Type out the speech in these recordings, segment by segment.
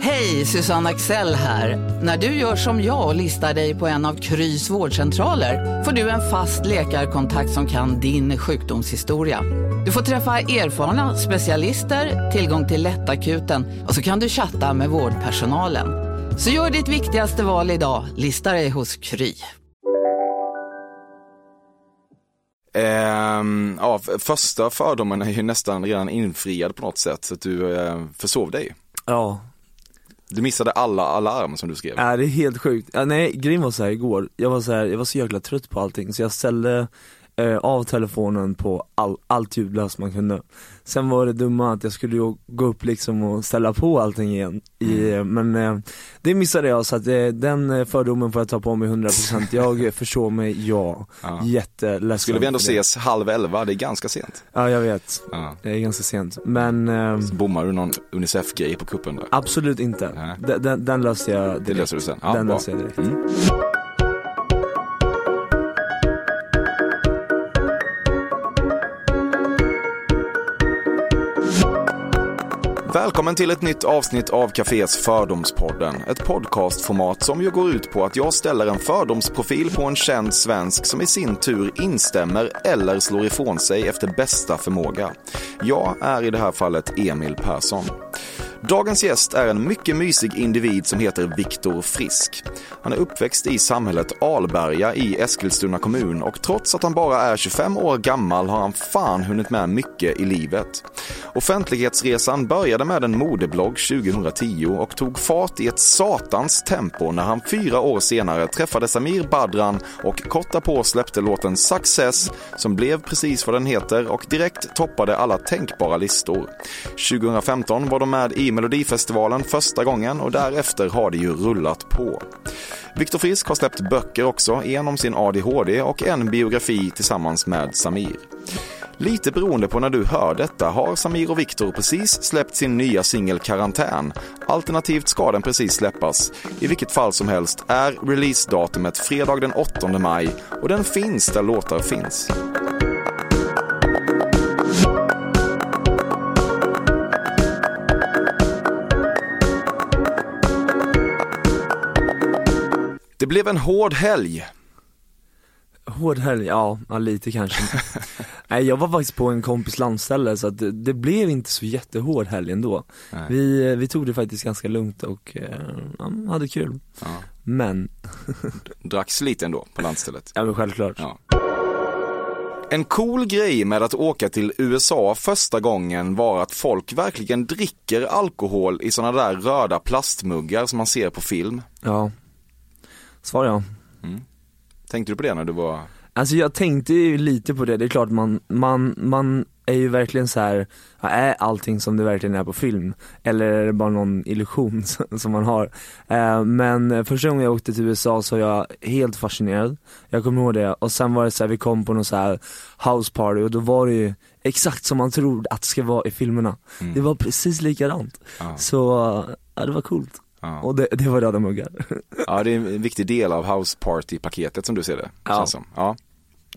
Hej, Susanne Axel här. När du gör som jag och listar dig på en av Krys vårdcentraler får du en fast läkarkontakt som kan din sjukdomshistoria. Du får träffa erfarna specialister, tillgång till lättakuten och så kan du chatta med vårdpersonalen. Så gör ditt viktigaste val idag, listar dig hos Kry. Ehm, ja, första fördomen är ju nästan redan infriad på något sätt, så att du eh, försov dig. Ja, du missade alla alarm som du skrev. Ja det är helt sjukt. Ja, nej, grejen var så här igår, jag var så här, jag var så jäkla trött på allting så jag ställde eh, av telefonen på all, allt ljudlöst man kunde. Sen var det dumma att jag skulle ju gå upp liksom och ställa på allting igen, i, Mm. men eh, det missade jag så att eh, den eh, fördomen får jag ta på mig 100% Jag förstår mig, ja, Ja. jätteledsen Skulle vi ändå ses halv elva, det är ganska sent. Ja jag vet, Ja. det är ganska sent, men eh, Så bommar du någon Unicef-grej på kuppen där? absolut inte. Den, den, den löste jag direkt. Det löser du sen. Ja, den bra. löste jag direkt. Mm. Välkommen till ett nytt avsnitt av Cafés Fördomspodden. Ett podcastformat som ju går ut på att jag ställer en fördomsprofil på en känd svensk som i sin tur instämmer eller slår ifrån sig efter bästa förmåga. Jag är i det här fallet Emil Persson. Dagens gäst är en mycket mysig individ som heter Viktor Frisk. Han är uppväxt i samhället Alberga i Eskilstuna kommun och trots att han bara är 25 år gammal har han fan hunnit med mycket i livet. Offentlighetsresan började med en modeblogg 2010 och tog fart i ett satans tempo när han fyra år senare träffade Samir Badran och kort därpå släppte låten Success som blev precis vad den heter och direkt toppade alla tänkbara listor. 2015 var de med i Melodifestivalen första gången och därefter har det ju rullat på. Viktor Frisk har släppt böcker också, en om sin ADHD och en biografi tillsammans med Samir. Lite beroende på när du hör detta har Samir och Viktor precis släppt sin nya singel Karantän. Alternativt ska den precis släppas. I vilket fall som helst är releasedatumet fredag den 8 maj och den finns där låtar finns. Det blev en hård helg. Hård helg, ja, lite kanske. Nej jag var faktiskt på en kompis landställe så att det, det blev inte så jättehård helg ändå. Nej. Vi, vi tog det faktiskt ganska lugnt och eh, ja, hade kul. Ja. Men, Dracks lite ändå på landstället. ja men självklart. Ja. En cool grej med att åka till USA första gången var att folk verkligen dricker alkohol i sådana där röda plastmuggar som man ser på film. Ja. Svar ja. Tänkte du på det när du var... Alltså jag tänkte ju lite på det, det är klart man, man, man är ju verkligen så här, är allting som det verkligen är på film? Eller är det bara någon illusion som man har? Eh, men första gången jag åkte till USA så var jag helt fascinerad, jag kommer ihåg det, och sen var det så här, vi kom på någon så här house party och då var det ju exakt som man tror att det ska vara i filmerna. Det var precis likadant. Ja. Så, ja det var coolt. Ja. Och det, det var röda muggar. ja, det är en viktig del av house party-paketet som du ser det. Ja. Som. Ja.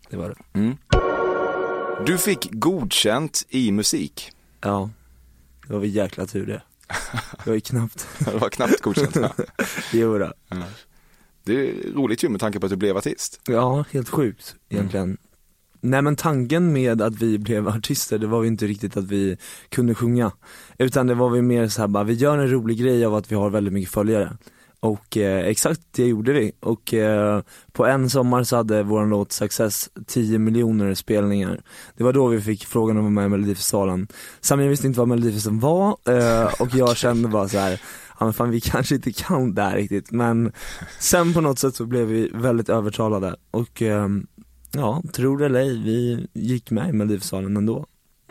Det var det. Mm. Du fick godkänt i musik. Ja, det var väl jäkla tur det. Det var ju knappt, Det var knappt godkänt. Ja. jo då. Det är roligt ju med tanke på att du blev artist. Ja, helt sjukt egentligen. Nej men tanken med att vi blev artister, det var ju inte riktigt att vi kunde sjunga. Utan det var vi mer så här bara, vi gör en rolig grej av att vi har väldigt mycket följare. Och eh, exakt det gjorde vi. Och eh, på en sommar så hade vår låt Success 10 miljoner spelningar. Det var då vi fick frågan om att vara med i Melodifestivalen. Samir visste inte vad Melodifestivalen var eh, och jag kände bara så här. ja men fan vi kanske inte kan det här riktigt men sen på något sätt så blev vi väldigt övertalade och ehm, ja, tror det eller ej, vi gick med i Melodifestivalen ändå.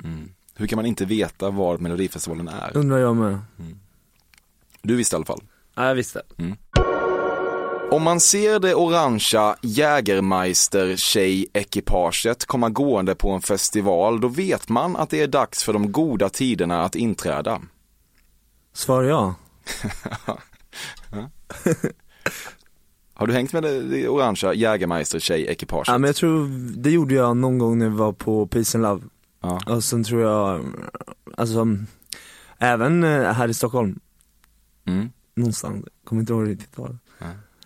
Mm. Hur kan man inte veta vad Melodifestivalen är? Undrar jag med. Du visste i alla fall. Ja jag visste. Om man ser det orangea Jägermeister-tjej-ekipaget komma gående på en festival, då vet man att det är dags för de goda tiderna att inträda. Svar ja. Har du hängt med det, det orangea Jägermeister tjej-ekipaget? Ja men jag tror, det gjorde jag någon gång när vi var på Peace and Love. Ja. Och sen tror jag, alltså, även eh, här i Stockholm, Mm. någonstans, kommer inte ihåg riktigt var.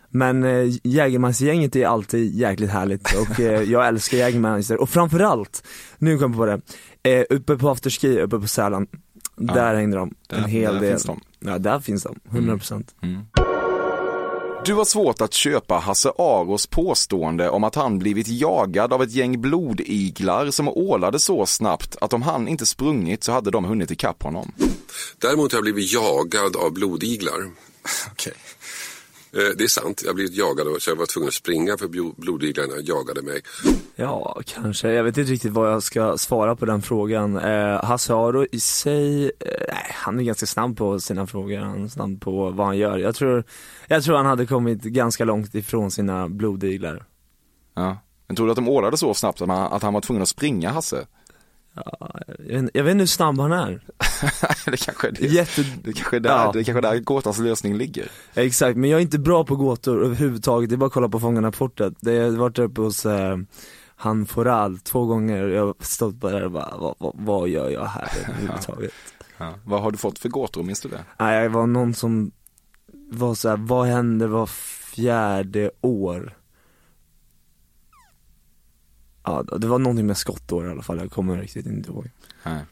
Men eh, Jägermeister-gänget är alltid jäkligt härligt och eh, jag älskar Jägermeister och framförallt, nu kom jag på det, eh, uppe på afterski uppe på Sälen, där hängde de Där, en hel där del. finns de. Ja där finns de, 100%. Mm. Du har svårt att köpa Hasse Aros påstående om att han blivit jagad av ett gäng blodiglar som ålade så snabbt att om han inte sprungit så hade de hunnit ikapp honom. Däremot har jag blivit jagad av blodiglar. Okej. Eh, Det är sant, jag blivit jagad och så jag var tvungen att springa för blo- blodiglarna jagade mig. Ja, kanske. Jag vet inte riktigt vad jag ska svara på den frågan. Eh, Hasse Aro i sig, eh, nej, han är ganska snabb på sina frågor, han är snabb på vad han gör. Jag tror, jag tror han hade kommit ganska långt ifrån sina blodiglar. Ja. Men tror du att de ålade så snabbt att han, att han var tvungen att springa Hasse? Ja, jag, vet, jag vet inte hur snabb han är. det kanske är det. Jätte... Det kanske är där, Ja. det kanske är där gåtans lösning ligger. Exakt, men jag är inte bra på gåtor överhuvudtaget, det är bara att kolla på Fångarna på fortet. Det har varit uppe hos eh, han Foral två gånger, jag har stått bara där och bara, vad, vad, vad gör jag här överhuvudtaget? Ja. Vad har du fått för gåtor, minns du det? Nej, det var någon som var så här, vad händer var fjärde år? Ja, det var någonting med skottår i alla fall, jag kommer riktigt inte ihåg. Nej.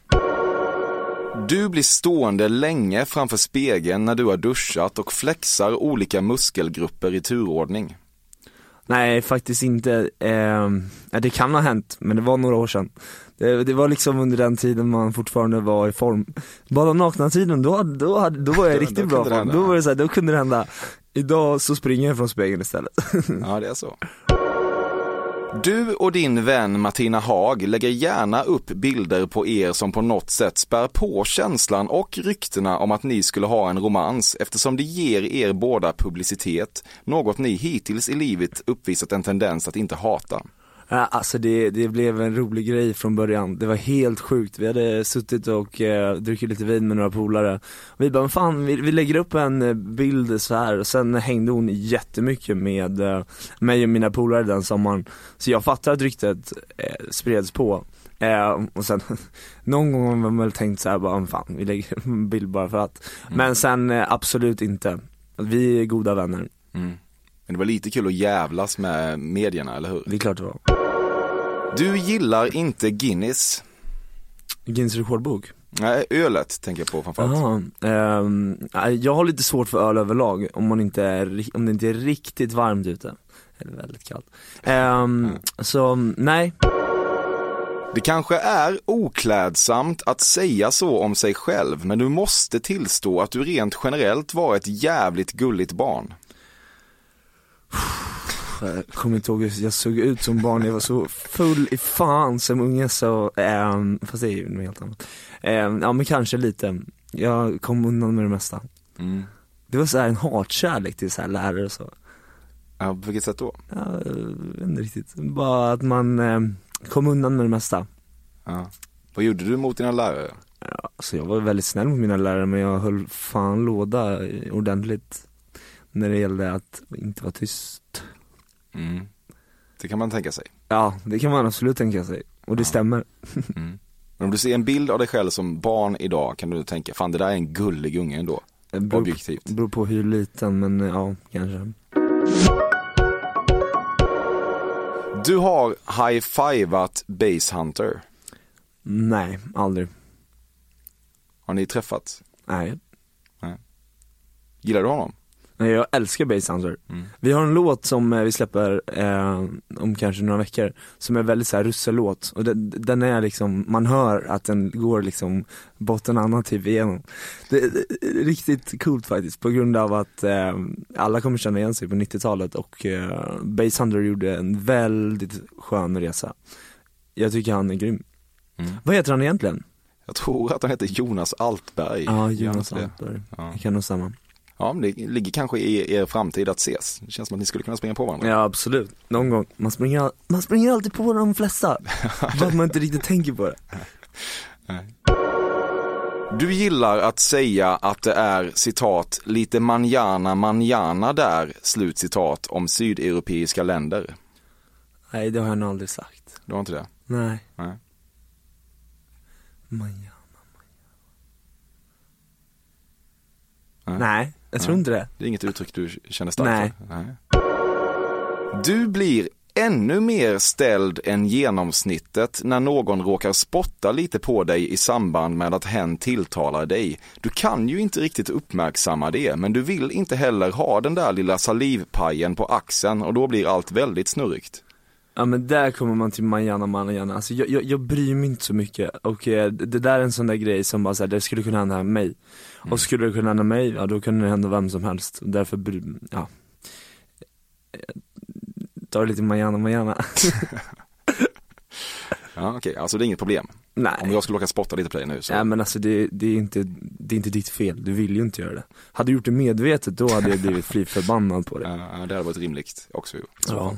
Du blir stående länge framför spegeln när du har duschat och flexar olika muskelgrupper i turordning. Nej, faktiskt inte. Eh, det kan ha hänt, men det var några år sedan. Det, det var liksom under den tiden man fortfarande var i form. Bara nakna tiden, då, då, hade, då var jag riktigt då bra form. Då var det så här, då kunde det hända. Idag så springer jag från spegeln istället. Ja, det är så. Du och din vän Martina Haag lägger gärna upp bilder på er som på något sätt spär på känslan och ryktena om att ni skulle ha en romans eftersom det ger er båda publicitet, något ni hittills i livet uppvisat en tendens att inte hata. Ja, Alltså det, det blev en rolig grej från början, det var helt sjukt. Vi hade suttit och eh, druckit lite vin med några polare. Vi bara, fan vi, vi lägger upp en eh, bild så här och sen hängde hon jättemycket med eh, mig och mina polare den sommaren. Så jag fattar att ryktet eh, spreds på. Eh, och sen, någon gång har man väl tänkt så här bara, fan vi lägger en bild bara för att. Men sen eh, absolut inte. Vi är goda vänner, Mm. Men det var lite kul att jävlas med medierna, eller hur? det är klart det var. Du gillar inte Guinness. Guinness rekordbok. Nej, ölet tänker jag på framförallt. Jaha, ehm, nej, jag har lite svårt för öl överlag om, man inte är, om det inte är riktigt varmt ute. Eller väldigt kallt. Ehm, Så nej, Det kanske är oklädsamt att säga så om sig själv, men du måste tillstå att du rent generellt var ett jävligt gulligt barn. Jag kommer inte ihåg hur jag såg ut som barn, jag var så full i fan som unge så, um, fast det är ju något helt annat. Ehm, ja men kanske lite, jag kom undan med det mesta. Mm. Det var så här en hatkärlek till så här lärare och så. Ja, på vilket sätt då? Ja, jag vet inte riktigt, bara att man ehm, kom undan med det mesta. Ja. Vad gjorde du mot dina lärare? Ja, alltså jag var väldigt snäll mot mina lärare men jag höll fan låda ordentligt när det gällde att inte vara tyst. Mm. Det kan man tänka sig. Ja, det kan man absolut tänka sig. Och det stämmer. Mm. Men om du ser en bild av dig själv som barn idag kan du tänka, fan det där är en gullig unge ändå. Det beror, Objektivt. beror på hur liten men ja, kanske. Du har high-fivat Base Hunter. Nej, aldrig. Har ni träffats? Nej. Gillar du honom? Jag älskar Basshunter. Mm. Vi har en låt som eh, vi släpper eh, om kanske några veckor, som är väldigt såhär russellåt och den, den är liksom, man hör att den går liksom botten annan typ igenom. Det, det är riktigt coolt faktiskt på grund av att eh, alla kommer känna igen sig på 90-talet och eh, Basshunter gjorde en väldigt skön resa. Jag tycker han är grym. Mm. Vad heter han egentligen? Jag tror att han heter Jonas Altberg. Ja, Jonas? Altberg. Ja. Det kan nog stämma. Ja, det ligger kanske i er framtid att ses. Det känns som att ni skulle kunna springa på varandra. Ja absolut, någon gång. Man springer, man springer alltid på de flesta. Bara att man inte riktigt tänker på det. Du gillar att säga att det är citat lite manjana manjana där, slut citat, om sydeuropeiska länder. Nej det har jag nog aldrig sagt. Du har inte det? Nej. Nej. Manjana, Nej. Nej, jag tror inte det. Det är inget uttryck du känner starkt Nej. för? Nej. Du blir ännu mer ställd än genomsnittet när någon råkar spotta lite på dig i samband med att hen tilltalar dig. Du kan ju inte riktigt uppmärksamma det, men du vill inte heller ha den där lilla salivpajen på axeln och då blir allt väldigt snurrigt. Ja men där kommer man till manjana manjana, alltså jag, jag, jag bryr mig inte så mycket och eh, det där är en sån där grej som bara så här, det skulle kunna hända mig. Och skulle det kunna hända mig, ja då kunde det hända vem som helst. Och därför, bry- ja. Ta det lite manjana manjana. Ja, okej, alltså det är inget problem. Nej. Om jag skulle åka spotta lite på dig nu så. Nej men alltså det, det, är inte, det är inte ditt fel, du vill ju inte göra det. Hade du gjort det medvetet då hade jag blivit fly förbannad på det. Ja, det hade varit rimligt också. Ja.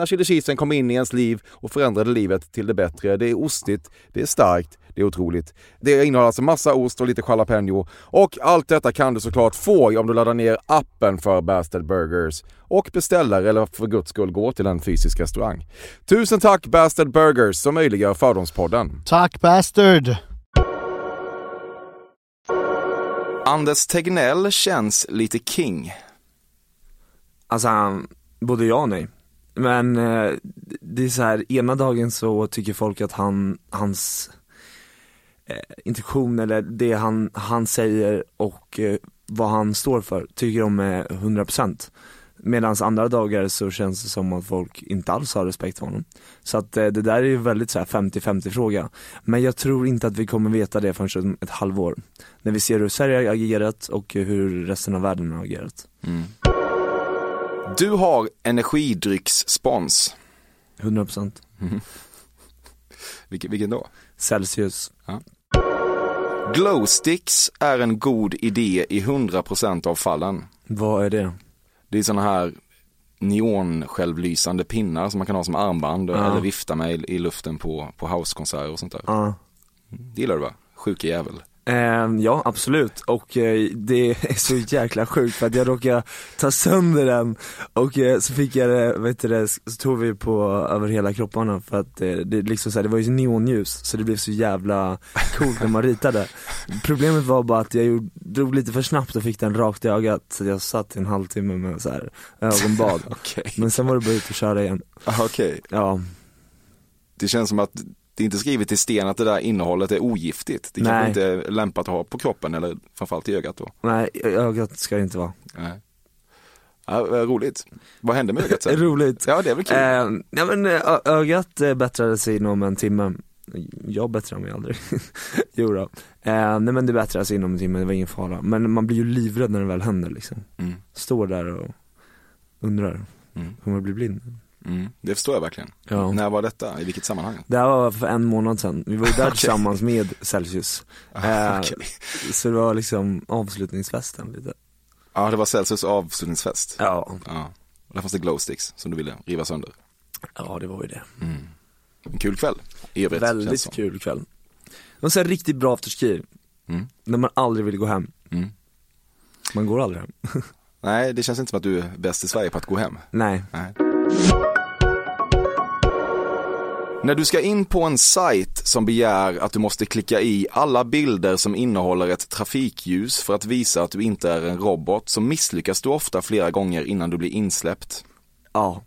när chili kom in i ens liv och förändrade livet till det bättre. Det är ostigt, det är starkt, det är otroligt. Det innehåller alltså massa ost och lite jalapeno och allt detta kan du såklart få om du laddar ner appen för Bastard Burgers och beställer eller för guds skull går till en fysisk restaurang. Tusen tack Bastard Burgers som möjliggör Fördomspodden. Tack Bastard! Anders Tegnell känns lite king. Alltså både ja och nej. Men eh, det är så här, ena dagen så tycker folk att han, hans eh, intention eller det han, han säger och eh, vad han står för tycker de är 100% Medan andra dagar så känns det som att folk inte alls har respekt för honom. Så att eh, det där är ju väldigt såhär 50-50 fråga. Men jag tror inte att vi kommer veta det förrän om ett halvår. När vi ser hur Sverige har agerat och hur resten av världen har agerat. Mm. Du har energidrycksspons. 100% Vilken, vilken då? Celsius. Glowsticks är en god idé i 100% av fallen. Vad är det? Det är såna här neonsjälvlysande pinnar som man kan ha som armband Ja. eller vifta med i, i luften på, på housekonserter och sånt där. Ja. Det gillar du va? Sjuke jävel. Eh, ja absolut och eh, det är så jäkla sjukt för att jag råkade ta sönder den och eh, så fick jag det, vet du det, så tog vi på över hela kropparna för att eh, det liksom så här, det var ju neonljus så det blev så jävla coolt när man ritade. Problemet var bara att jag gjorde, drog lite för snabbt och fick den rakt i ögat så jag satt i en halvtimme med så här ögonbad. Okej. Men sen var det bara ut och köra igen. Okej. Ja, Det känns som att det är inte skrivet i sten att det där innehållet är ogiftigt. Det kanske inte är lämpat att ha på kroppen eller framförallt i ögat då. nej ögat ska det inte vara. Nej. Ja, roligt. Vad hände med ögat sen? Roligt. Ja, det är väl kul. Eh, ja men ögat eh, bättrade sig inom en timme Jag bättrar mig aldrig Jo då. Eh, nej men det bättrade sig inom en timme, det var ingen fara Men man blir ju livrädd när det väl händer liksom Mm. Står där och undrar, Mm. kommer jag bli blind? Mm. Det förstår jag verkligen. Ja. När var detta? I vilket sammanhang? Det här var för en månad sedan, vi var ju där Okej. tillsammans med Celsius eh, Okej. Så det var liksom avslutningsfesten lite Ja, det var Celsius avslutningsfest. Ja, Ja. Och där fanns det glowsticks som du ville riva sönder. ja det var ju det En kul kväll. I övrigt, Väldigt kul kväll Det var här riktigt bra afterski, Mm. när man aldrig vill gå hem Mm. Man går aldrig hem Nej, det känns inte som att du är bäst i Sverige på att gå hem. Nej, Nej. När du ska in på en sajt som begär att du måste klicka i alla bilder som innehåller ett trafikljus för att visa att du inte är en robot så misslyckas du ofta flera gånger innan du blir insläppt. Ja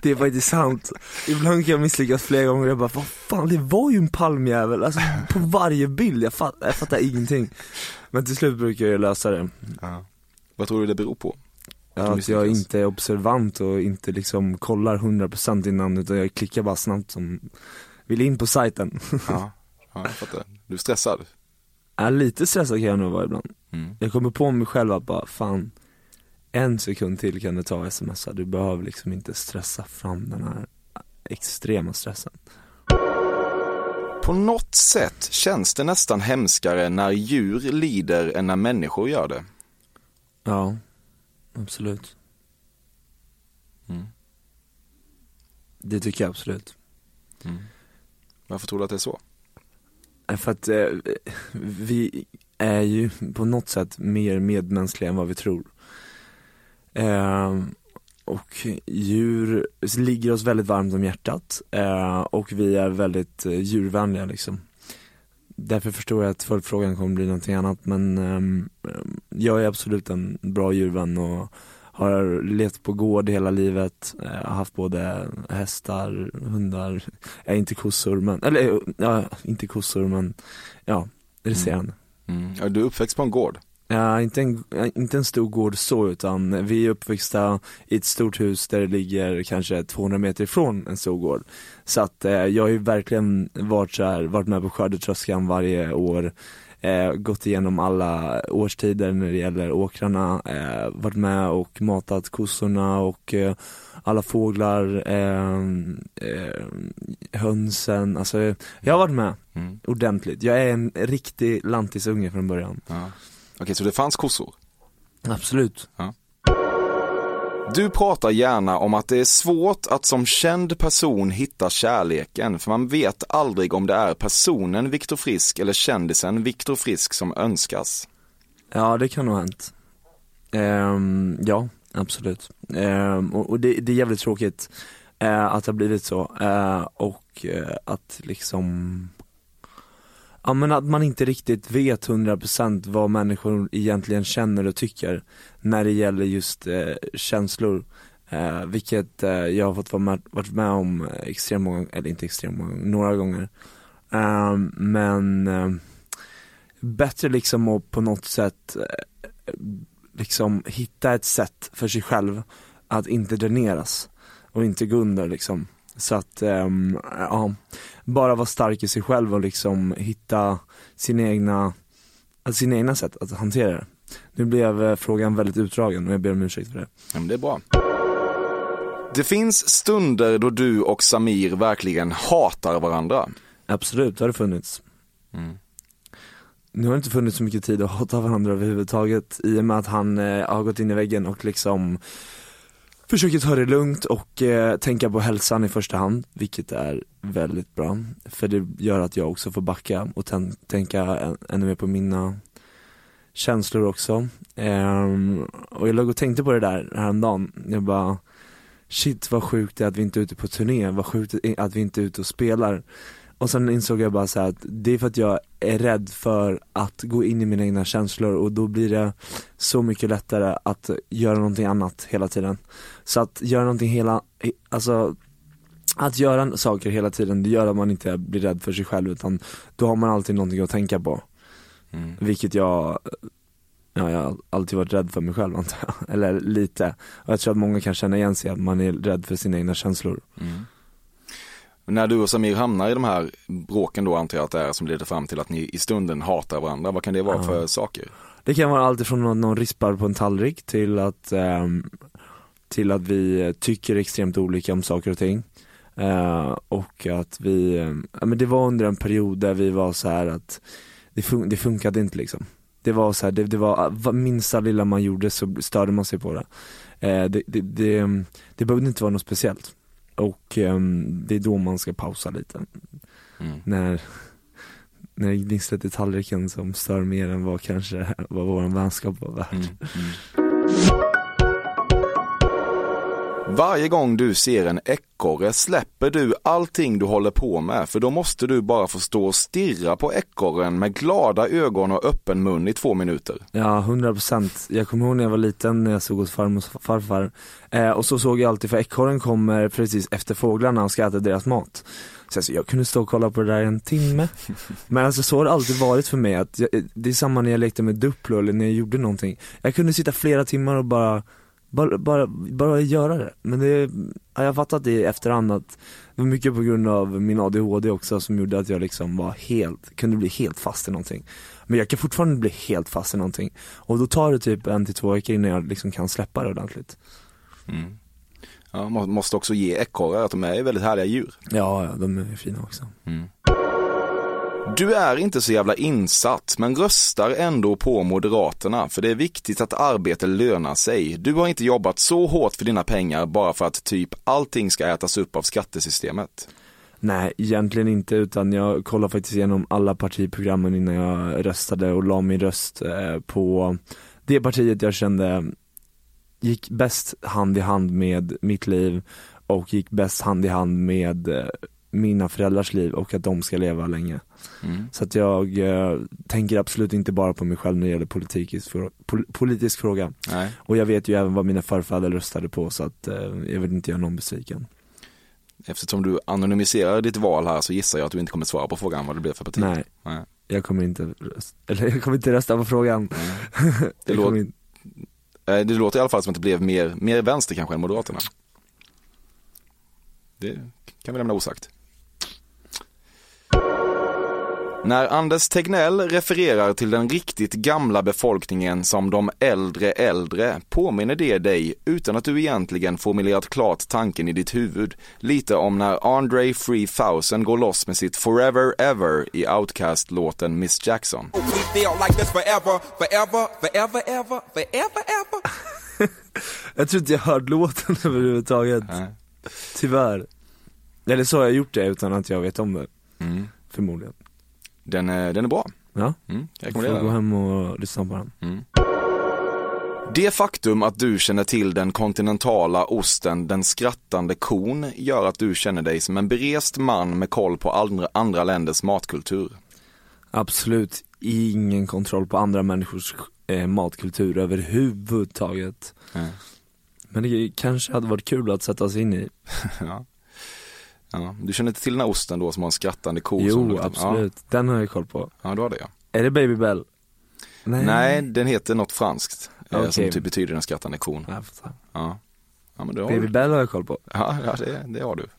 Det är faktiskt sant. Ibland kan jag misslyckas flera gånger och jag bara, vad fan det var ju en palmjävel, alltså på varje bild, jag, fatt, jag fattar ingenting. Men till slut brukar jag lösa det. Vad tror du det beror på? Ja, att jag inte är observant och inte liksom kollar 100% innan utan jag klickar bara snabbt som vill in på sajten. Ja, ja jag fattar. Du är stressad? Ja, lite stressad kan jag nog vara ibland. Mm. Jag kommer på mig själv att bara, fan, en sekund till kan det ta att smsa, du behöver liksom inte stressa fram den här extrema stressen. På något sätt känns det nästan hemskare när djur lider än när människor gör det. Ja, absolut. Mm. Det tycker jag absolut. Varför tror du att det är så? Eh, För att eh, vi är ju på något sätt mer medmänskliga än vad vi tror. Eh, och djur ligger oss väldigt varmt om hjärtat eh, och vi är väldigt eh, djurvänliga liksom. Därför förstår jag att följdfrågan kommer bli någonting annat men um, jag är absolut en bra djurvän och har levt på gård hela livet, jag har haft både hästar, hundar, ja, inte kossor men, eller ja, inte kossor men ja, resterande. Mm. mm. Ja, du är uppväxt på en gård. Ja, inte en, inte en stor gård så utan vi är uppväxta i ett stort hus där det ligger kanske 200 meter ifrån en stor gård. Så att eh, jag har ju verkligen varit så här, varit med på skördetröskan varje år, eh, gått igenom alla årstider när det gäller åkrarna, eh, varit med och matat kossorna och alla fåglar, hönsen, alltså jag har varit med Mm. ordentligt. Jag är en riktig lantisunge från början. Ja. Okej, så det fanns kossor? Absolut. Du pratar gärna om att det är svårt att som känd person hitta kärleken, för man vet aldrig om det är personen Viktor Frisk eller kändisen Viktor Frisk som önskas. Ja, det kan nog ha hänt. Ehm, ja, absolut. Ehm, och och det, det är jävligt tråkigt eh, att det har blivit så. Eh, och eh, att liksom Ja men att man inte riktigt vet 100% vad människor egentligen känner och tycker när det gäller just eh, känslor. Eh, vilket eh, jag har fått vara med, varit med om extremt många, eller inte extremt många, några gånger. Eh, men eh, bättre liksom att på något sätt eh, liksom hitta ett sätt för sig själv att inte dräneras och inte gå under liksom. Så att, eh, ja, bara vara stark i sig själv och liksom hitta sina egna, alltså sina egna sätt att hantera det. Nu blev eh, frågan väldigt utdragen och jag ber om ursäkt för det. Ja, men det är bra. Det finns stunder då du och Samir verkligen hatar varandra. Absolut, det har det funnits. Mm. Nu har det inte funnits så mycket tid att hata varandra överhuvudtaget i och med att han eh, har gått in i väggen och liksom försöker ta det lugnt och eh, tänka på hälsan i första hand, vilket är väldigt bra. För det gör att jag också får backa och tän- tänka än- ännu mer på mina känslor också. Ehm, och jag låg och tänkte på det där häromdagen, jag bara Shit vad sjukt det är att vi inte är ute på turné, vad sjukt det är att vi inte är ute och spelar. Och sen insåg jag bara så här att det är för att jag är rädd för att gå in i mina egna känslor och då blir det så mycket lättare att göra någonting annat hela tiden. Så att göra någonting hela, alltså att göra saker hela tiden, det gör att man inte blir rädd för sig själv utan då har man alltid någonting att tänka på. Mm. Vilket jag, ja jag har alltid varit rädd för mig själv antar jag, eller lite. Och jag tror att många kan känna igen sig att man är rädd för sina egna känslor. Mm. När du och Samir hamnar i de här bråken då antar jag att det är som leder fram till att ni i stunden hatar varandra. Vad kan det vara Ja. för saker? Det kan vara allt ifrån någon, någon rispar på en tallrik till att, ehm, till att vi tycker extremt olika om saker och ting. Eh, och att vi, eh, men det var under en period där vi var så här att det, fun- det funkade inte liksom. Det var så här, det, det var, minsta lilla man gjorde så störde man sig på det. Eh, det, det, det, det behövde inte vara något speciellt. Och ehm, det är då man ska pausa lite. Mm. När, när gnisslet i tallriken som stör mer än vad kanske vad vår vänskap var värd. Mm. Varje gång du ser en ekorre släpper du allting du håller på med för då måste du bara få stå och stirra på ekorren med glada ögon och öppen mun i två minuter. Ja, 100 procent. Jag kommer ihåg när jag var liten när jag såg hos farmor och farfar. Eh, och så såg jag alltid, för ekorren kommer precis efter fåglarna och ska äta deras mat. Så alltså, jag kunde stå och kolla på det där i en timme. Men alltså så har det alltid varit för mig, att jag, det är samma när jag lekte med Duplo eller när jag gjorde någonting. Jag kunde sitta flera timmar och bara bara, bara, bara göra det. Men det, ja, jag har fattat det i efterhand att det var mycket på grund av min ADHD också som gjorde att jag liksom var helt, kunde bli helt fast i någonting. Men jag kan fortfarande bli helt fast i någonting. Och då tar det typ en till två veckor innan jag liksom kan släppa det ordentligt. Mm. Ja, må- måste också ge ekorrar att de är väldigt härliga djur. Ja, ja de är fina också. Du är inte så jävla insatt, men röstar ändå på Moderaterna, för det är viktigt att arbete lönar sig. Du har inte jobbat så hårt för dina pengar bara för att typ allting ska ätas upp av skattesystemet. Nej, egentligen inte utan jag kollade faktiskt igenom alla partiprogrammen innan jag röstade och la min röst eh, på det partiet jag kände gick bäst hand i hand med mitt liv och gick bäst hand i hand med eh, mina föräldrars liv och att de ska leva länge. Mm. Så att jag eh, tänker absolut inte bara på mig själv när det gäller politisk, frå- pol- politisk fråga. Nej. Och jag vet ju även vad mina förfäder röstade på så att eh, jag vill inte göra någon besviken. Eftersom du anonymiserar ditt val här så gissar jag att du inte kommer svara på frågan vad det blir för parti. Nej, Nej. jag kommer inte rösta, eller jag kommer inte rösta på frågan. Det, Jag låter, in, det låter i alla fall som att det blev mer, mer vänster kanske än Moderaterna. Det kan vi lämna osagt. När Anders Tegnell refererar till den riktigt gamla befolkningen som de äldre äldre påminner det dig, utan att du egentligen formulerat klart tanken i ditt huvud, lite om när Andre 3000 går loss med sitt Forever Ever i Outcast-låten Miss Jackson. Ever. jag tror inte jag hört låten överhuvudtaget. Nej. Tyvärr. Eller så har jag gjort det utan att jag vet om det. Mm. Förmodligen. Den, är, den är bra. Ja, Mm, jag får gå hem och lyssna på den. Det faktum att du känner till den kontinentala osten, den skrattande kon, gör att du känner dig som en berest man med koll på andra, andra länders matkultur. Absolut ingen kontroll på andra människors eh, matkultur överhuvudtaget. Nej. Men det kanske hade varit kul att sätta sig in i. Ja. Ja, du känner inte till den här osten då som har en skrattande ko? som jo, luktar- absolut. Den har jag koll på. Ja, ja du har det ja. Är det Baby Bell? Nej. Nej, den heter något franskt. eh, Som typ betyder den skrattande kon. Jag fattar. Ja. Ja men det har Baby du. Bell har jag koll på. Ja, ja det, det har du.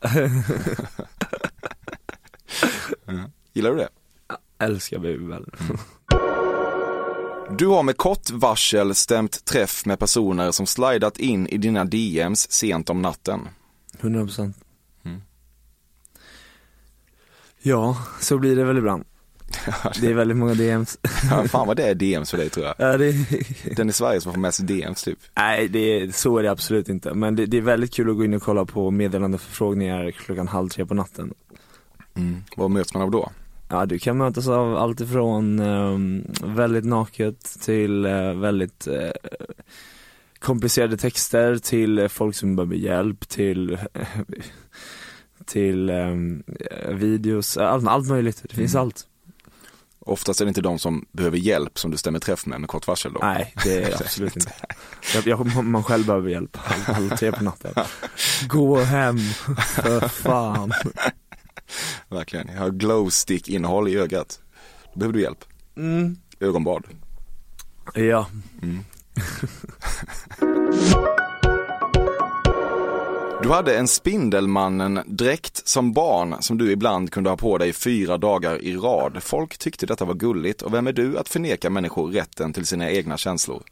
ja. Gillar du det? Älskar Baby Bell. Du har med kort varsel stämt träff med personer som slidat in i dina DMs sent om natten. 100 procent. Mm. Ja, så blir det väl ibland. Det är väldigt många DMs. Ja, fan vad det är DMs för dig tror jag. ja, det Den i Sverige som får mest DMs typ. Nej, det är, så är det absolut inte. Men det, det är väldigt kul att gå in och kolla på meddelandeförfrågningar klockan halv tre på natten. Vad möts man av då? Ja, du kan mötas av allt ifrån ehm, väldigt naket till eh, väldigt eh, komplicerade texter till folk som behöver hjälp till till ehm, videos, allt, allt möjligt. Det finns allt. Oftast är det inte de som behöver hjälp som du stämmer träff med med kort varsel då. Nej, det är absolut inte. Jag, jag, man själv behöver hjälp halv, halv tre på natten. Gå hem, för fan. Verkligen. Jag har glowstick innehåll i ögat. Då behöver du hjälp. Mm. Ögonbad. Ja, Du hade en Spindelmannen-dräkt som barn som du ibland kunde ha på dig fyra dagar i rad. Folk tyckte detta var gulligt och vem är du att förneka människor rätten till sina egna känslor?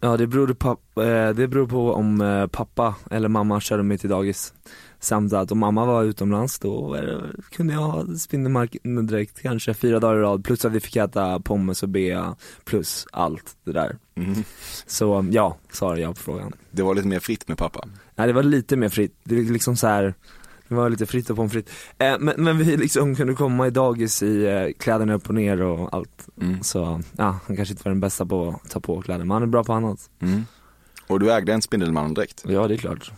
Ja det beror, på, eh, det beror på om eh, pappa eller mamma körde mig till dagis Samt att om mamma var utomlands då kunde jag ha Spindelmannen direkt kanske fyra dagar i rad plus att vi fick äta pommes och bea plus allt det där Så ja, svarade jag på frågan Det var lite mer fritt med pappa. Nej det var lite mer fritt, det var liksom så här. Det var lite fritt och pommes frites. Eh, men, men vi liksom kunde komma i dagis i eh, kläderna upp och ner och allt Mm. Så ja, han kanske inte var den bästa på att ta på kläder men han är bra på annat Mm. Och du ägde en Spindelmannen-dräkt. Ja det är klart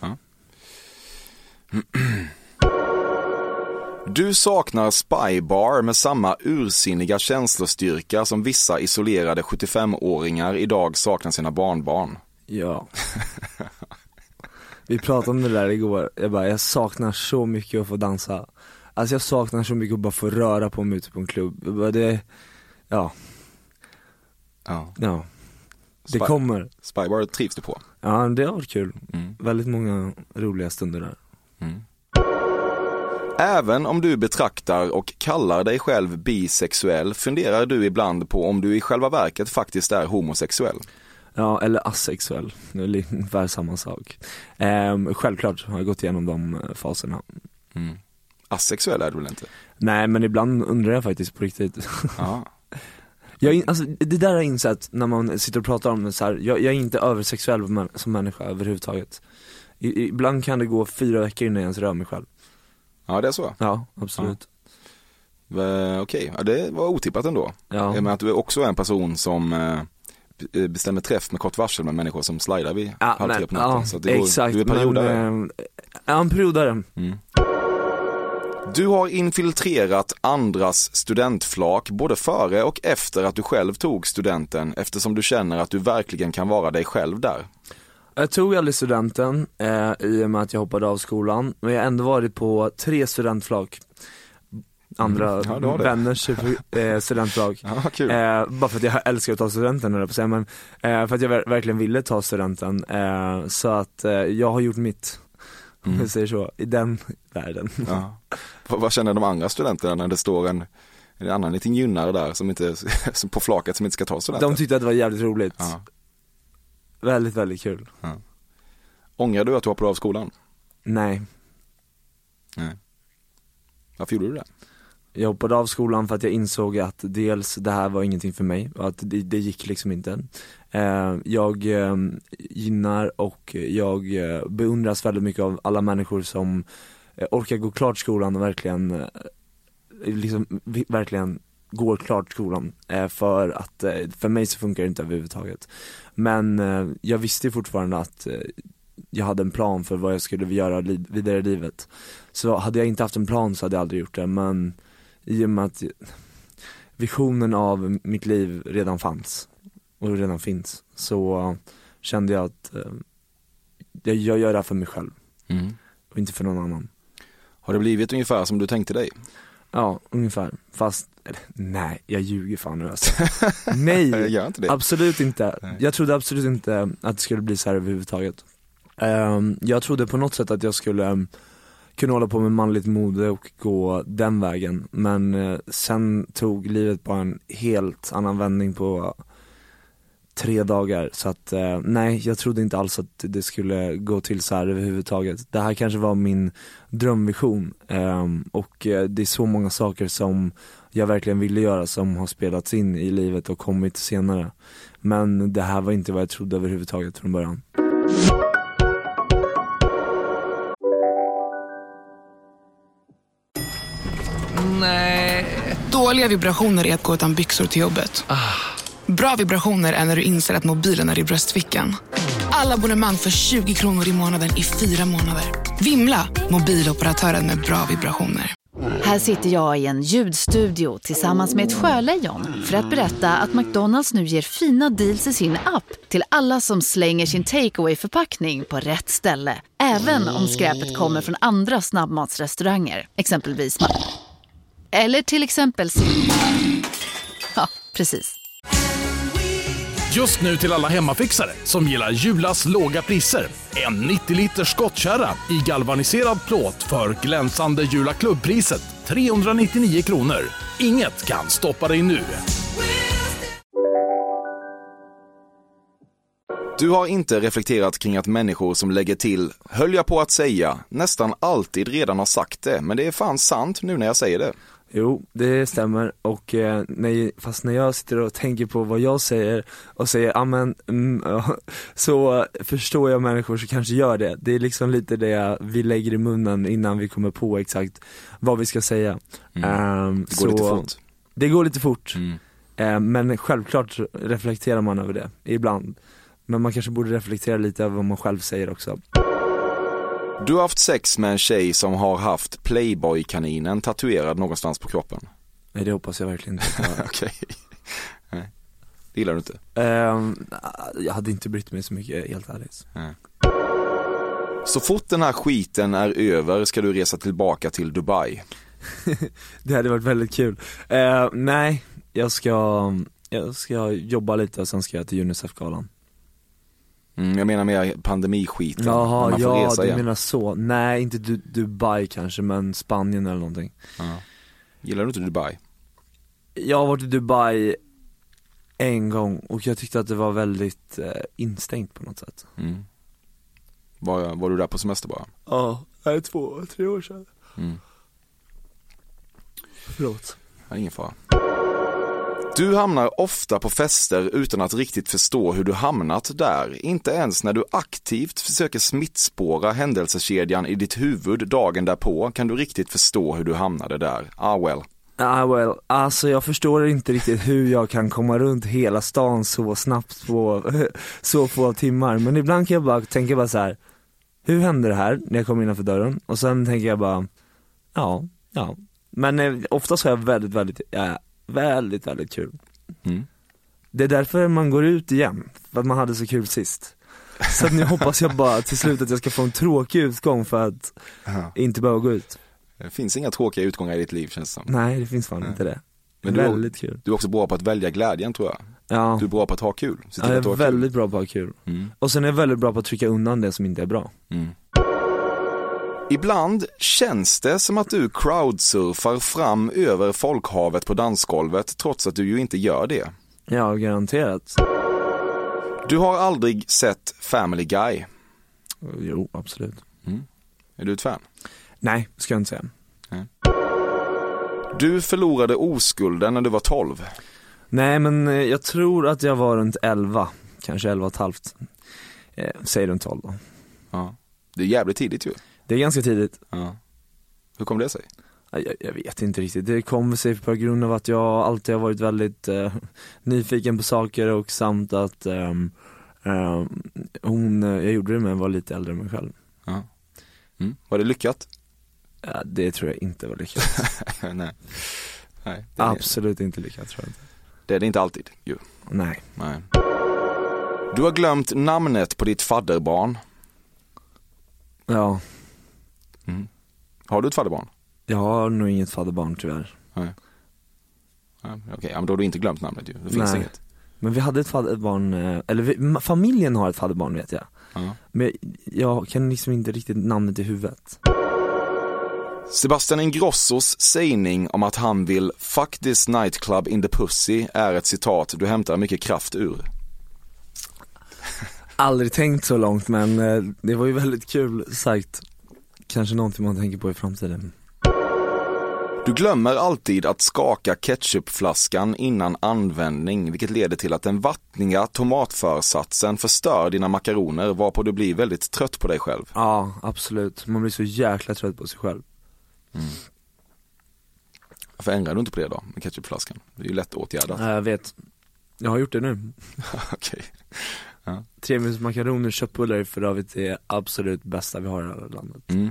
Du saknar Spybar med samma ursinniga känslostyrka som vissa isolerade 75-åringar idag saknar sina barnbarn. Ja. Vi pratade om det där igår, jag bara, jag saknar så mycket att få dansa. Alltså jag saknar så mycket att bara få röra på mig ute på en klubb. Bara, det, ja, Ja. ja. Det kommer. Spybar trivs du på? Ja det har varit kul. Mm. Väldigt många roliga stunder där. Även om du betraktar och kallar dig själv bisexuell funderar du ibland på om du i själva verket faktiskt är homosexuell. Ja, eller asexuell, det är ungefär samma sak. Ehm, självklart har jag gått igenom de eh, faserna. Asexuell är du väl inte? Nej men ibland undrar jag faktiskt på riktigt. Ja. Jag, alltså, det där har jag insett när man sitter och pratar om det så här. Jag, jag är inte översexuell som män- som människa överhuvudtaget. I, ibland kan det gå fyra veckor innan jag ens rör mig själv. Ja det är så? Ja, absolut. Eh, Okej, ja, det var otippat ändå. Ja. Med att du också är en person som eh, bestämmer träff med kort varsel med människor som slidar vid Ja, halv tre på natten. ja så det går, exakt. du är periodare. Men, eh, ja, en periodare. Du har infiltrerat andras studentflak både före och efter att du själv tog studenten eftersom du känner att du verkligen kan vara dig själv där. Jag tog aldrig studenten eh, i och med att jag hoppade av skolan, men jag har ändå varit på tre studentflak Andra Mm, ja, vänners eh, studentflak Ja, kul. eh, Bara för att jag älskar att ta studenten jag på säga, men eh, för att jag ver- verkligen ville ta studenten eh, Så att eh, jag har gjort mitt, om Mm. jag säger så, i den världen Ja. Vad, känner de andra studenterna när det står en, en annan liten gynnare där som inte, som på flaket som inte ska ta studenten? De tyckte att det var jävligt roligt ja. Väldigt, väldigt kul Ångrar du att du hoppade av skolan? Nej, Varför gjorde du det? Jag hoppade av skolan för att jag insåg att dels det här var ingenting för mig och att det, det gick liksom inte. Eh, jag eh, gynnar och jag eh, beundras väldigt mycket av alla människor som eh, orkar gå klart skolan och verkligen, eh, liksom, verkligen går klart skolan. Eh, för att, för mig så funkar det inte överhuvudtaget. Men jag visste fortfarande att jag hade en plan för vad jag skulle göra vidare i livet. Så hade jag inte haft en plan så hade jag aldrig gjort det, men i och med att visionen av mitt liv redan fanns och redan finns så kände jag att eh, jag, jag gör det här för mig själv och inte för någon annan. Har det blivit ungefär som du tänkte dig? Ja, ungefär. Fast, nej, jag ljuger fan nu alltså. Nej, inte absolut inte. Nej. Jag trodde absolut inte att det skulle bli så här överhuvudtaget. Ehm, jag trodde på något sätt att jag skulle kunde hålla på med manligt mode och gå den vägen. Men eh, sen tog livet bara en helt annan vändning på tre dagar. Så att eh, nej, jag trodde inte alls att det skulle gå till så här överhuvudtaget. Det här kanske var min drömvision. eh, och eh, det är så många saker som jag verkligen ville göra som har spelats in i livet och kommit senare. Men det här var inte vad jag trodde överhuvudtaget från början. Dåliga vibrationer är att gå utan byxor till jobbet. Bra vibrationer är när du inser att mobilen är i bröstfickan. Alla abonnemang för 20 kronor i månaden i fyra månader. Vimla! Mobiloperatören med bra vibrationer. Här sitter jag i en ljudstudio tillsammans med ett sjölejon för att berätta att McDonalds nu ger fina deals i sin app till alla som slänger sin takeaway förpackning på rätt ställe. Även om skräpet kommer från andra snabbmatsrestauranger, exempelvis Eller till exempel Ja, precis. Just nu till alla hemmafixare som gillar Julas låga priser. En 90 liters skottkärra i galvaniserad plåt för glänsande Jula klubbpriset 399 kronor. Inget kan stoppa dig nu. Du har inte reflekterat kring att människor som lägger till, höll jag på att säga, nästan alltid redan har sagt det, men det är fan sant nu när jag säger det. Jo, det stämmer och eh, nej, fast när jag sitter och tänker på vad jag säger och säger amen, mm, ja, så förstår jag människor som kanske gör det. Det är liksom lite det vi lägger i munnen innan vi kommer på exakt vad vi ska säga. Mm. Det går lite fort. Det går lite fort, Mm. Eh, men självklart reflekterar man över det, ibland. Men man kanske borde reflektera lite över vad man själv säger också. Du har haft sex med en tjej som har haft Playboy-kaninen tatuerad någonstans på kroppen. Nej det hoppas jag verkligen inte. Okej. Nej. Det gillar du inte? Ehm, jag hade inte brytt mig så mycket, helt ärligt. Så fort den här skiten är över ska du resa tillbaka till Dubai. Det hade varit väldigt kul. Eh, nej, jag ska, jag ska jobba lite och sen ska jag till Unicef-galan. Mm, jag menar mer pandemiskiten. när Jaha, man får ja resa du igen. menar så. Nej inte du, Dubai kanske men Spanien eller någonting. Ja. Gillar du inte Dubai? Jag har varit i Dubai en gång och jag tyckte att det var väldigt eh, instängt på något sätt. Mm. Var, var du där på semester bara? Ja, det är två, tre år sedan. Mm. Förlåt. Ja, ingen fara. Du hamnar ofta på fester utan att riktigt förstå hur du hamnat där. Inte ens när du aktivt försöker smittspåra händelsekedjan i ditt huvud dagen därpå kan du riktigt förstå hur du hamnade där. Ah well. Ah well, alltså jag förstår inte riktigt hur jag kan komma runt hela stan så snabbt på så få timmar. Men ibland kan jag bara tänka bara så här. hur hände det här när jag kom innanför dörren? Och sen tänker jag bara, ja, ja. Men eh, oftast har jag väldigt, väldigt, eh, väldigt, väldigt kul. Mm. Det är därför man går ut igen, för att man hade så kul sist. Så nu hoppas jag bara till slut att jag ska få en tråkig utgång för att Ja. inte behöva gå ut. Det finns inga tråkiga utgångar i ditt liv känns det som. Nej det finns fan Nej. inte det. Men du, väldigt kul. du är också bra på att välja glädjen tror jag. Ja. Du är bra på att ha kul. Ja, jag är har kul. väldigt bra på att ha kul. Mm. Och sen är jag väldigt bra på att trycka undan det som inte är bra. Mm. Ibland känns det som att du crowdsurfar fram över folkhavet på dansgolvet trots att du ju inte gör det. Ja, garanterat. Du har aldrig sett Family Guy. Jo, absolut. Mm. Är du ett fan? Nej, ska jag inte säga. Du förlorade oskulden när du var 12. Nej men eh, jag tror att jag var runt 11, kanske 11 och ett halvt. Eh, säg runt 12 då. Ja. Det är jävligt tidigt ju. Det är ganska tidigt. Ja. Hur kom det sig? Ja, Jag, jag vet inte riktigt, det kom sig på grund av att jag alltid har varit väldigt eh, nyfiken på saker och samt att ehm, ehm, hon eh, jag gjorde det med var lite äldre än mig själv. Ja. Mm. Var det lyckat? Ja, det tror jag inte var lyckat. Nej. Nej, det är, Absolut inte lyckat tror jag inte. det är det inte alltid ju. Nej. Nej. Du har glömt namnet på ditt fadderbarn. Ja, Mm. Har du ett fadderbarn? jag har nog inget fadderbarn tyvärr. Ja, Okej, ja, men då har du inte glömt namnet ju. Det finns Nej. inget. Men vi hade ett fadderbarn, eh, eller vi, familjen har ett fadderbarn vet jag. Ja. Men jag kan liksom inte riktigt namnet i huvudet. Sebastian Ingrossos sägning om att han vill “fuck this nightclub in the pussy” är ett citat du hämtar mycket kraft ur. Aldrig tänkt så långt men eh, det var ju väldigt kul sagt. Kanske någonting man tänker på i framtiden. Du glömmer alltid att skaka ketchupflaskan innan användning, vilket leder till att den vattniga tomatförsatsen förstör dina makaroner, varpå du blir väldigt trött på dig själv. Ja, absolut. Man blir så jäkla trött på sig själv. Varför ändrar du inte på det då, med ketchupflaskan? Det är ju lätt åtgärdat. Ja, jag vet. Jag har gjort det nu. Okej. Tremilsmakaroner, köttbullar är för övrigt det absolut bästa vi har i hela landet. Mm.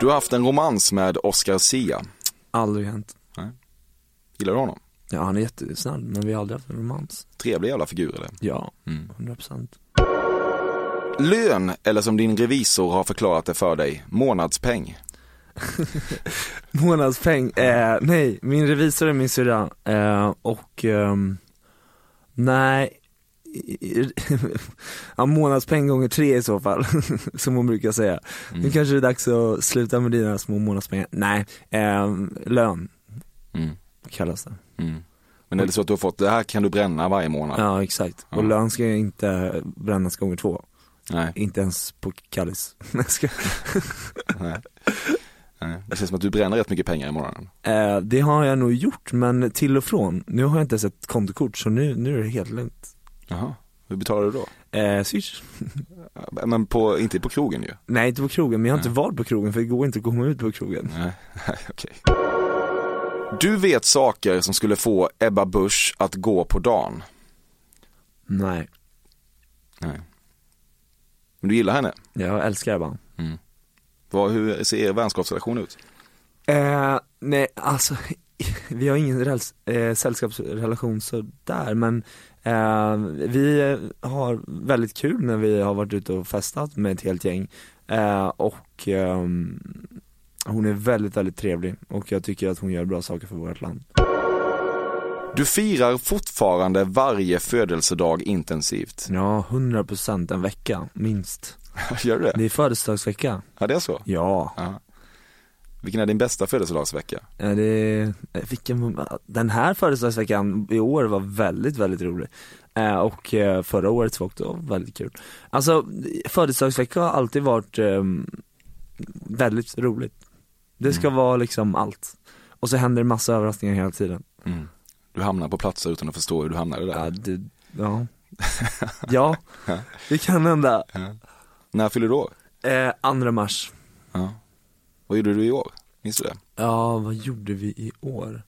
Du har haft en romans med Oscar Sia. Aldrig hänt. Gillar du honom? Ja, han är jättesnäll men vi har aldrig haft en romans. Trevlig jävla figur eller? Ja, Mm. 100%. Lön, eller som din revisor har förklarat det för dig, månadspeng. Månadspeng, eh, nej, min revisor är min syrra eh, och ehm, nej, ja, månadspeng gånger tre i så fall, som hon brukar säga. Nu kanske det är dags att sluta med dina små månadspengar. Nej, ehm, lön Mm. kallas det. Mm. Men är det så att du har fått, det här kan du bränna varje månad? Ja exakt, och Ja. lön ska inte brännas gånger två. Nej. Inte ens på Kallis. Nej. Nej. Det känns som att du bränner rätt mycket pengar i månaden. Eh, det har jag nog gjort, men till och från. Nu har jag inte ens ett kontokort så nu, nu är det helt lugnt. Jaha. Hur betalar du då? Eh, swish. Men på, inte på krogen ju. Nej inte på krogen, men jag har inte varit på krogen för det går inte att komma ut på krogen. Nej, okej. Du vet saker som skulle få Ebba Busch att gå på dagen. Nej, Nej. Men du gillar henne? jag älskar Ebba. Vad, hur ser er vänskapsrelation ut? Eh, nej alltså, vi har ingen räls, eh, sällskapsrelation sådär men eh, vi har väldigt kul när vi har varit ute och festat med ett helt gäng eh, och ehm, hon är väldigt, väldigt trevlig och jag tycker att hon gör bra saker för vårt land. Du firar fortfarande varje födelsedag intensivt. Ja, 100% en vecka, minst. Gör du det? Det är födelsedagsvecka. Ja, det är så? Ja. Ja. Vilken är din bästa födelsedagsvecka? Ja, det, eh, vilken, den här födelsedagsveckan i år var väldigt, väldigt rolig. Eh, och eh, förra året var också väldigt kul. Alltså, födelsedagsvecka har alltid varit eh, väldigt roligt. Det ska vara liksom allt. Och så händer det massa överraskningar hela tiden. Mm. Du hamnar på platser utan att förstå hur du hamnade där. Ja, det, ja. ja, det kan hända. När fyller du år? Eh, andra mars. Ja. Vad gjorde du i år? Minns du det? Ja, vad gjorde vi i år?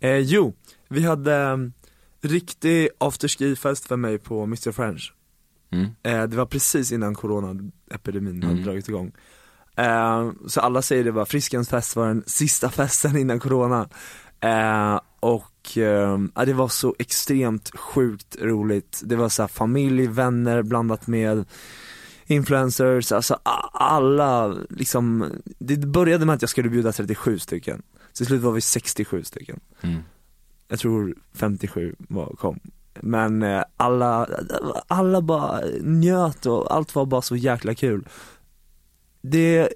Eh, jo, vi hade um, riktig afterski-fest för mig på Mr French. Mm. Eh, det var precis innan coronaepidemin hade Mm. dragit igång. Eh, så alla säger det var Friskens fest var den sista festen innan corona. Eh, och eh, det var så extremt sjukt roligt. Det var så här familj, vänner blandat med influencers, alltså alla liksom, det började med att jag skulle bjuda 37 stycken. Till slut var vi 67 stycken. Mm. Jag tror 57 var, kom. Men eh, alla, alla bara njöt och allt var bara så jäkla kul. Det,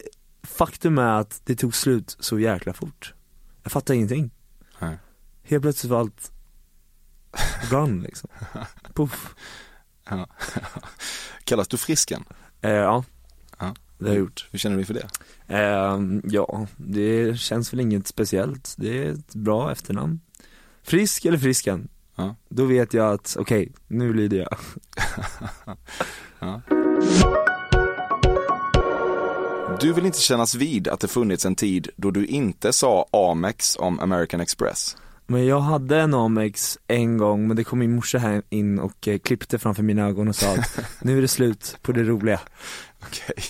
faktum är att det tog slut så jäkla fort. Jag fattar ingenting. Nej. Helt plötsligt var allt gone liksom. Puff. Ja. Kallas du Frisken? Eh, ja, Ja. det har jag gjort. Hur känner du inför det? Eh, ja, det känns väl inget speciellt. Det är ett bra efternamn. Frisk eller Frisken? Ja. Då vet jag att, okej, nu lyder jag. Du vill inte kännas vid att det funnits en tid då du inte sa Amex om American Express. Men jag hade en Amex en gång, men det kom min morsa här in och eh, klippte framför mina ögon och sa att nu är det slut på det roliga. Okej.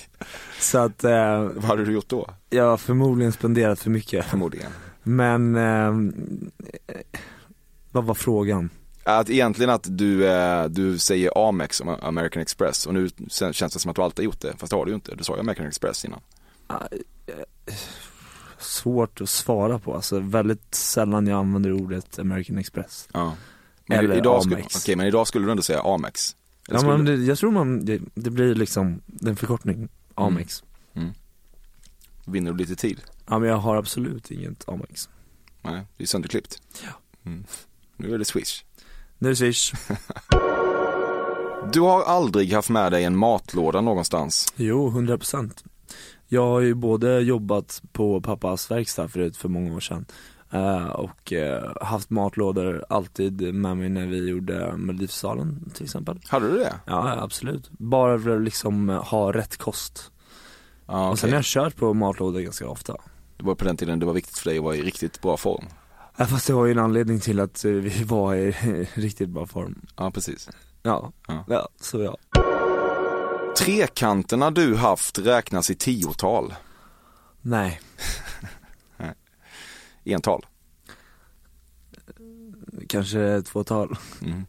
Så att, eh, Vad hade du gjort då? jag har förmodligen spenderat för mycket. Förmodligen. Men, eh, vad var frågan? Att egentligen att du, eh, du säger Amex om American Express och nu känns det som att du alltid har gjort det, fast det har du ju inte. Du sa ju American Express innan. Svårt att svara på, alltså väldigt sällan jag använder ordet American Express. Ja. Men Eller idag skulle, Amex. Okej, men idag skulle du ändå säga Amex. Eller Ja men det, jag tror man, det, det blir liksom en förkortning, Amex. Vinner du lite tid? Ja men jag har absolut inget Amex. Nej, det är sönderklippt. Ja. Mm. Nu är det Swish. Nu är det Swish. Du har aldrig haft med dig en matlåda någonstans. Jo, 100 procent. Jag har ju både jobbat på pappas verkstad förut för många år sedan eh, och eh, haft matlådor alltid med mig när vi gjorde Melodifestivalen till exempel. Hade du det? Ja, absolut. Bara för att liksom eh, ha rätt kost. Ja, Och sen har jag kört på matlådor ganska ofta. Det var på den tiden det var viktigt för dig att vara i riktigt bra form. Ja, fast det var ju en anledning till att vi var i riktigt bra form. Ja, precis. Ja, Ja. ja så ja. Trekanterna du haft räknas i tiotal. Nej, Ental. kanske två tal. Mm.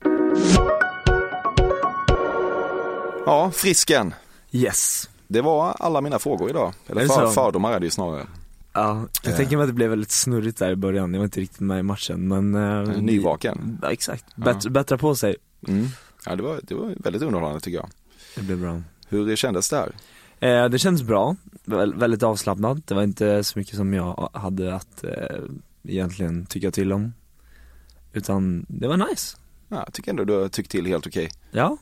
Ja, Frisken. Yes. Det var alla mina frågor idag. Eller för, fördomar är det ju snarare. Ja, jag Eh. tänker mig att det blev väldigt snurrigt där i början, jag var inte riktigt med i matchen men eh, Nyvaken. Ja, exakt, Ja. Bättre, bättra på sig. Mm. Ja, det var, det var väldigt underhållande tycker jag. Det blev bra. Hur kändes det här? Eh, det känns bra, Väl, väldigt avslappnat, det var inte så mycket som jag hade att eh, egentligen tycka till om. Utan det var nice. Ja, jag tycker ändå du har tyckt till helt okej. Ja,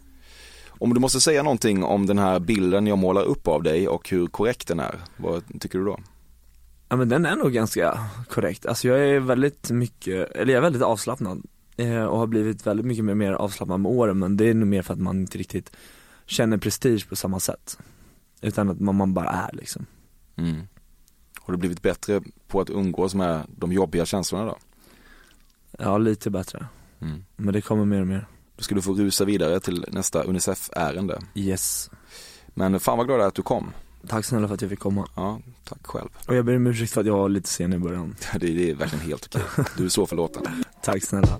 Om du måste säga någonting om den här bilden jag målar upp av dig och hur korrekt den är, vad tycker du då? ja men den är nog ganska korrekt. Alltså jag är väldigt mycket, eller jag är väldigt avslappnad. Eh, och har blivit väldigt mycket mer, mer avslappnad med åren men det är nog mer för att man inte riktigt känner prestige på samma sätt. Utan att man, man bara är liksom. Mm. Har du blivit bättre på att umgås med de jobbiga känslorna då? Ja, lite bättre. Mm. Men det kommer mer och mer. Då ska du få rusa vidare till nästa Unicef-ärende. Yes. Men fan vad glad jag är att du kom. Tack snälla för att jag fick komma. Ja, tack själv. Och jag ber om ursäkt för att jag var lite sen i början. Det, är verkligen helt okej. Du är så förlåten. Tack snälla.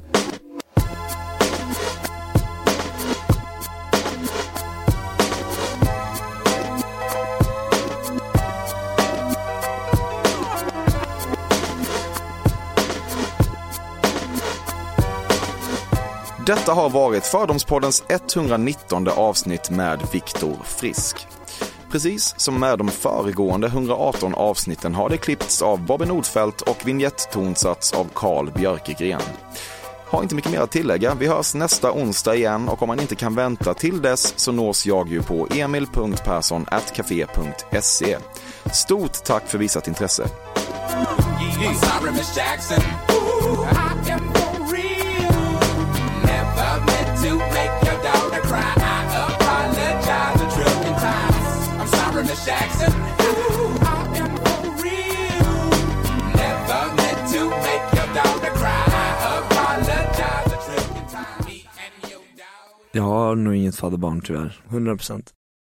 Detta har varit Fördomspoddens 119 avsnitt med Viktor Frisk. Precis som med de föregående 118 avsnitten har det klippts av Bobby Nordfeldt och vignettonsats av Carl Björkegren. Har inte mycket mer att tillägga. Vi hörs nästa onsdag igen och om man inte kan vänta till dess så nås jag ju på emil.perssonatcafe.se. Stort tack för visat intresse. Jag har nog inget fadderbarn tyvärr, 100%.